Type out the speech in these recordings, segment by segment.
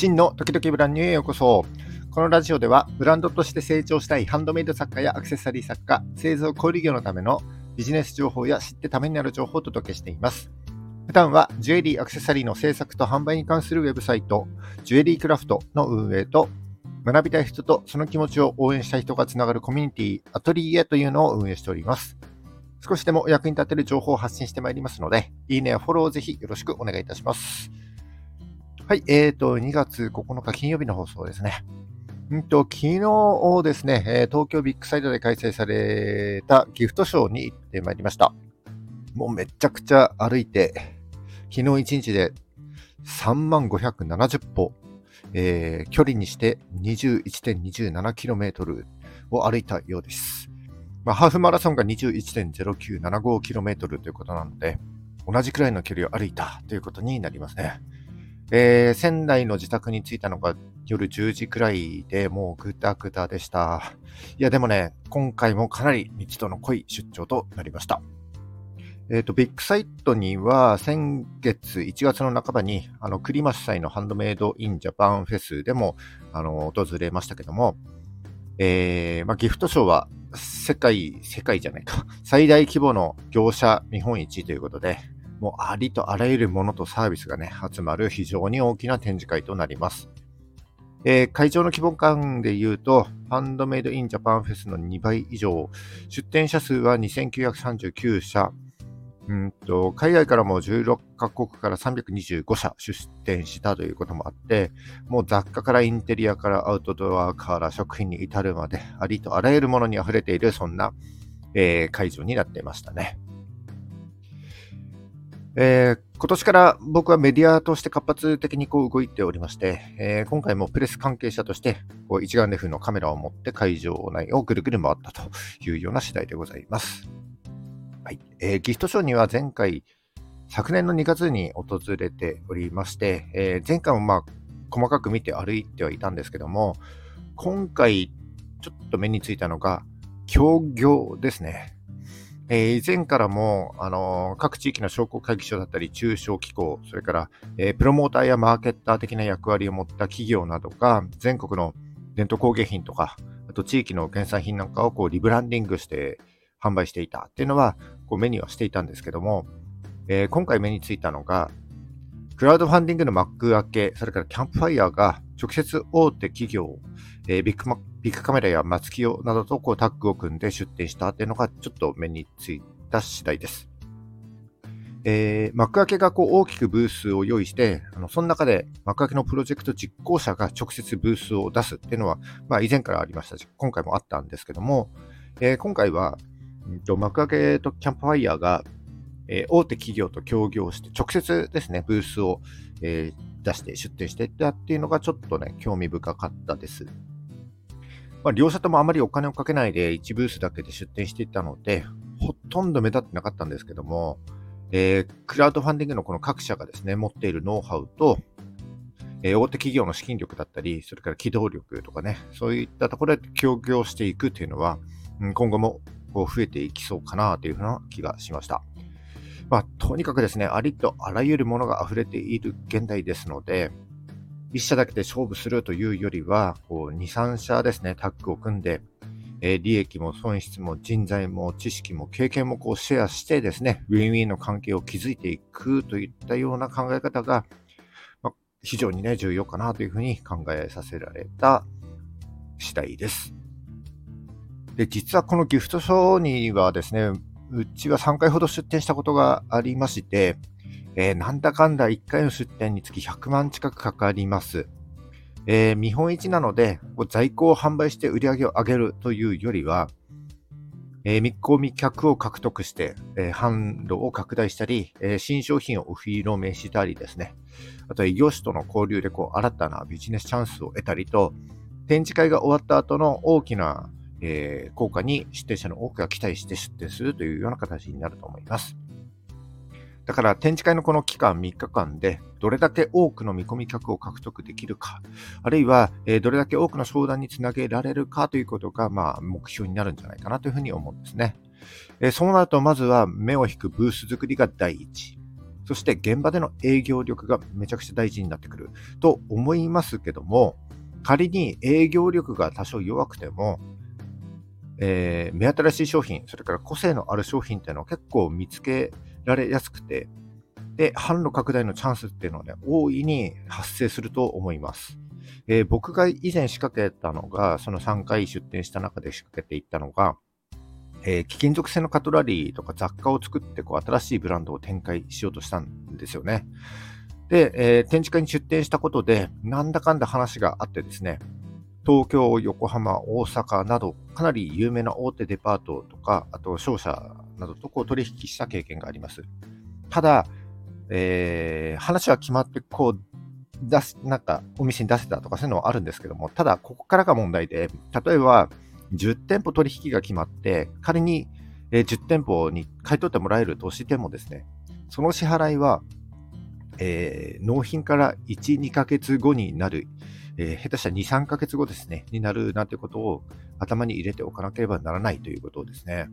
真の時々ブランニューへようこそ。このラジオでは、ブランドとして成長したいハンドメイド作家やアクセサリー作家、製造小売業のためのビジネス情報や知ってためになる情報をお届けしています。普段はジュエリーアクセサリーの制作と販売に関するウェブサイト、ジュエリークラフトの運営と、学びたい人とその気持ちを応援したい人がつながるコミュニティ、アトリエというのを運営しております。少しでもお役に立てる情報を発信してまいりますので、いいねやフォローをぜひよろしくお願いいたします。はい、えーと、2月9日金曜日の放送ですね。んと、昨日ですね、東京ビッグサイトで開催されたギフトショーに行ってまいりました。もうめちゃくちゃ歩いて、昨日1日で3万570歩、えー、距離にして 21.27km を歩いたようです。まあ、ハーフマラソンが 21.0975km ということなので、同じくらいの距離を歩いたということになりますね。えー、仙台の自宅に着いたのが夜10時くらいでもうぐたぐたでした。いや、でもね、今回もかなり密度の濃い出張となりました。えっ、ー、と、ビッグサイトには先月1月の半ばに、あの、クリマス祭のハンドメイドインジャパンフェスでも、あの、訪れましたけども、えー、まあ、ギフトショーは世界、世界じゃないか、最大規模の業者見本市ということで、もうありとあらゆるものとサービスがね、集まる非常に大きな展示会となります。えー、会場の規模感で言うと、ハンドメイドインジャパンフェスの2倍以上、出展者数は2939社、うんと海外からも16カ国から325社出展したということもあって、もう雑貨からインテリアからアウトドアから食品に至るまで、ありとあらゆるものに溢れている、そんな、えー、会場になっていましたね。えー、今年から僕はメディアとして活発的にこう動いておりまして、えー、今回もプレス関係者としてこう一眼レフのカメラを持って会場内をぐるぐる回ったというような次第でございます。はいえー、ギフトショーには前回、昨年の2月に訪れておりまして、えー、前回もまあ細かく見て歩いてはいたんですけども、今回ちょっと目についたのが、協業ですね。え、以前からも、あの、各地域の商工会議所だったり、中小機構、それから、え、プロモーターやマーケッター的な役割を持った企業などが、全国の伝統工芸品とか、あと地域の原産品なんかをこうリブランディングして販売していた。っていうのは、こう目にはしていたんですけども、え、今回目についたのが、クラウドファンディングの Makuake、それからキャンプファイヤーが直接大手企業、えー、ビックマッビックカメラやマツキヨなどとこうタッグを組んで出展したっていうのがちょっと目についた次第です。えー、 Makuake がこう大きくブースを用意して、あのその中で Makuake のプロジェクト実行者が直接ブースを出すっていうのは、まあ、以前からありましたし、今回もあったんですけども、えー、今回は、 Makuake とキャンプファイヤーが、えー、大手企業と協業して、直接ですね、ブースを、えー、出して出展していったっていうのがちょっとね、興味深かったです。まあ、両者ともあまりお金をかけないで1ブースだけで出展していたので、ほとんど目立ってなかったんですけども、えー、クラウドファンディングのこの各社がですね、持っているノウハウと、えー、大手企業の資金力だったり、それから機動力とかね、そういったところで協業していくというのは、今後もこう増えていきそうかなというふうな気がしました。まあ、とにかくですね、ありとあらゆるものが溢れている現代ですので、一社だけで勝負するというよりは、こう2、3社ですね、タッグを組んで、え、利益も損失も人材も知識も経験もこうシェアしてですね、ウィンウィンの関係を築いていくといったような考え方が、ま、非常にね、重要かなというふうに考えさせられた次第です。で、実はこのギフトショーにはですね、うちは3回ほど出店したことがありまして、えー、なんだかんだ1回の出店につき100万近くかかります。えー、見本市なので、在庫を販売して売り上げを上げるというよりは、えー、見込み客を獲得して、えー、販路を拡大したり、えー、新商品をお披露目したりですね。あとは異業種との交流でこう新たなビジネスチャンスを得たりと、展示会が終わった後の大きな、えー、効果に出展者の多くが期待して出展するというような形になると思います。だから展示会のこの期間3日間でどれだけ多くの見込み客を獲得できるか、あるいは、えどれだけ多くの商談につなげられるかということが、まあ、目標になるんじゃないかなというふうに思うんですね。えそうなると、まずは目を引くブース作りが第一。そして現場での営業力がめちゃくちゃ大事になってくると思いますけども、仮に営業力が多少弱くても、えー、目新しい商品、それから個性のある商品っていうのは結構見つけられやすくて、で、販路拡大のチャンスっていうのはね、大いに発生すると思います。えー、僕が以前仕掛けたのが、その3回出店した中で仕掛けていったのが、えー、貴金属製のカトラリーとか雑貨を作ってこう新しいブランドを展開しようとしたんですよね。で、えー、展示会に出展したことで、なんだかんだ話があってですね、東京、横浜、大阪など、かなり有名な大手デパートとか、あと商社などとこう取引した経験があります。ただ、えー、話は決まって、こう、出す、なんか、お店に出せたとかそういうのはあるんですけども、ただ、ここからが問題で、例えば、10店舗取引が決まって、仮に10店舗に買い取ってもらえるとしてもですね、その支払いは、えー、納品から1、2ヶ月後になる、えー、下手したら2、3ヶ月後ですね、になるなんてことを頭に入れておかなければならないということですね。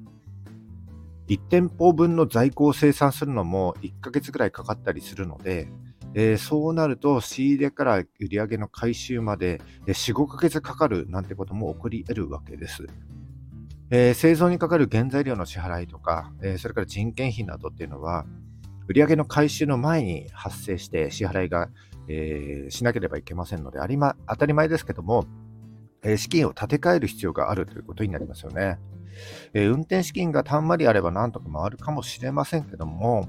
1店舗分の在庫を生産するのも1ヶ月ぐらいかかったりするので、えー、そうなると仕入れから売り上げの回収まで4、5ヶ月かかるなんてことも起こり得るわけです。えー、製造にかかる原材料の支払いとか、えー、それから人件費などっていうのは、売上の回収の前に発生して支払いが、え、しなければいけませんので、ありま、当たり前ですけども、え資金を立て替える必要があるということになりますよね。え運転資金がたんまりあればなんとか回るかもしれませんけども、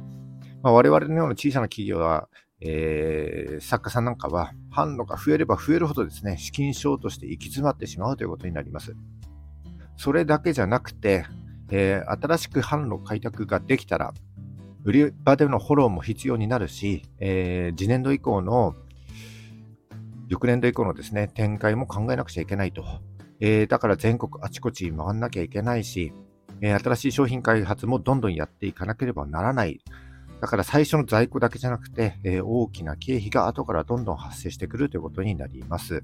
まあ、我々のような小さな企業は、えー、作家さんなんかは、販路が増えれば増えるほどですね、資金証として行き詰まってしまうということになります。それだけじゃなくて、えー、新しく販路開拓ができたら、売り場でのフォローも必要になるし、えー、次年度以降の、翌年度以降のですね、展開も考えなくちゃいけないと。えー、だから全国あちこち回んなきゃいけないし、えー、新しい商品開発もどんどんやっていかなければならない。だから最初の在庫だけじゃなくて、えー、大きな経費が後からどんどん発生してくるということになります。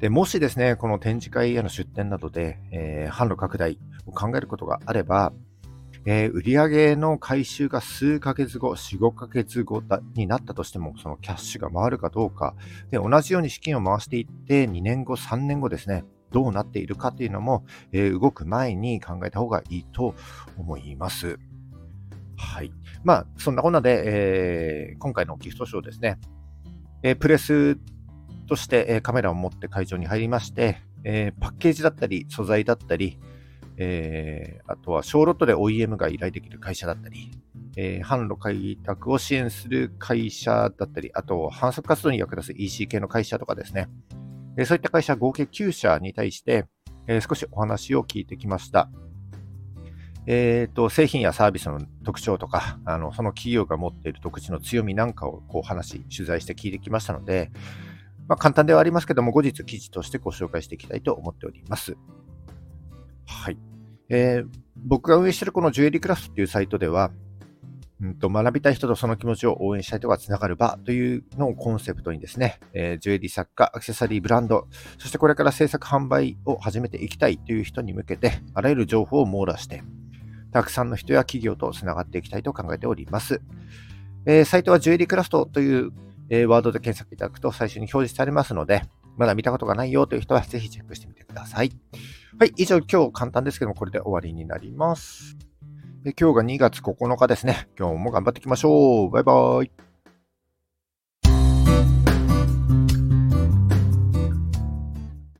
でもしですね、この展示会への出展などで、え、販路拡大を考えることがあれば、えー、売上の回収が数ヶ月後、4、5ヶ月後になったとしても、そのキャッシュが回るかどうか、で同じように資金を回していって、2年後、3年後ですね、どうなっているかっていうのも、えー、動く前に考えた方がいいと思います。はい。まあ、そんなこんなで、えー、今回のギフトショーですね、えー、プレスとして、え、カメラを持って会場に入りまして、えパッケージだったり、素材だったり、えあとは小ロットで OEM が依頼できる会社だったり、え販路開拓を支援する会社だったり、あと、反則活動に役立つ EC 系の会社とかですね、えそういった会社合計9社に対して、え少しお話を聞いてきました。えーと、製品やサービスの特徴とか、あのその企業が持っている独自の強みなんかをこう話、取材して聞いてきましたので、まあ、簡単ではありますけども、後日記事としてご紹介していきたいと思っております。はい。えー、僕が運営しているこのジュエリークラフトっていうサイトでは、うんと、学びたい人とその気持ちを応援したい人がつながる場というのをコンセプトにですね、えー、ジュエリー作家、アクセサリーブランド、そしてこれから制作販売を始めていきたいという人に向けて、あらゆる情報を網羅して、たくさんの人や企業とつながっていきたいと考えております。えー、サイトはジュエリークラフトという、えー、ワードで検索いただくと最初に表示されますので、まだ見たことがないよという人はぜひチェックしてみてください。はい、以上今日簡単ですけどもこれで終わりになります。今日が2月9日ですね。今日も頑張っていきましょう。バイバーイ。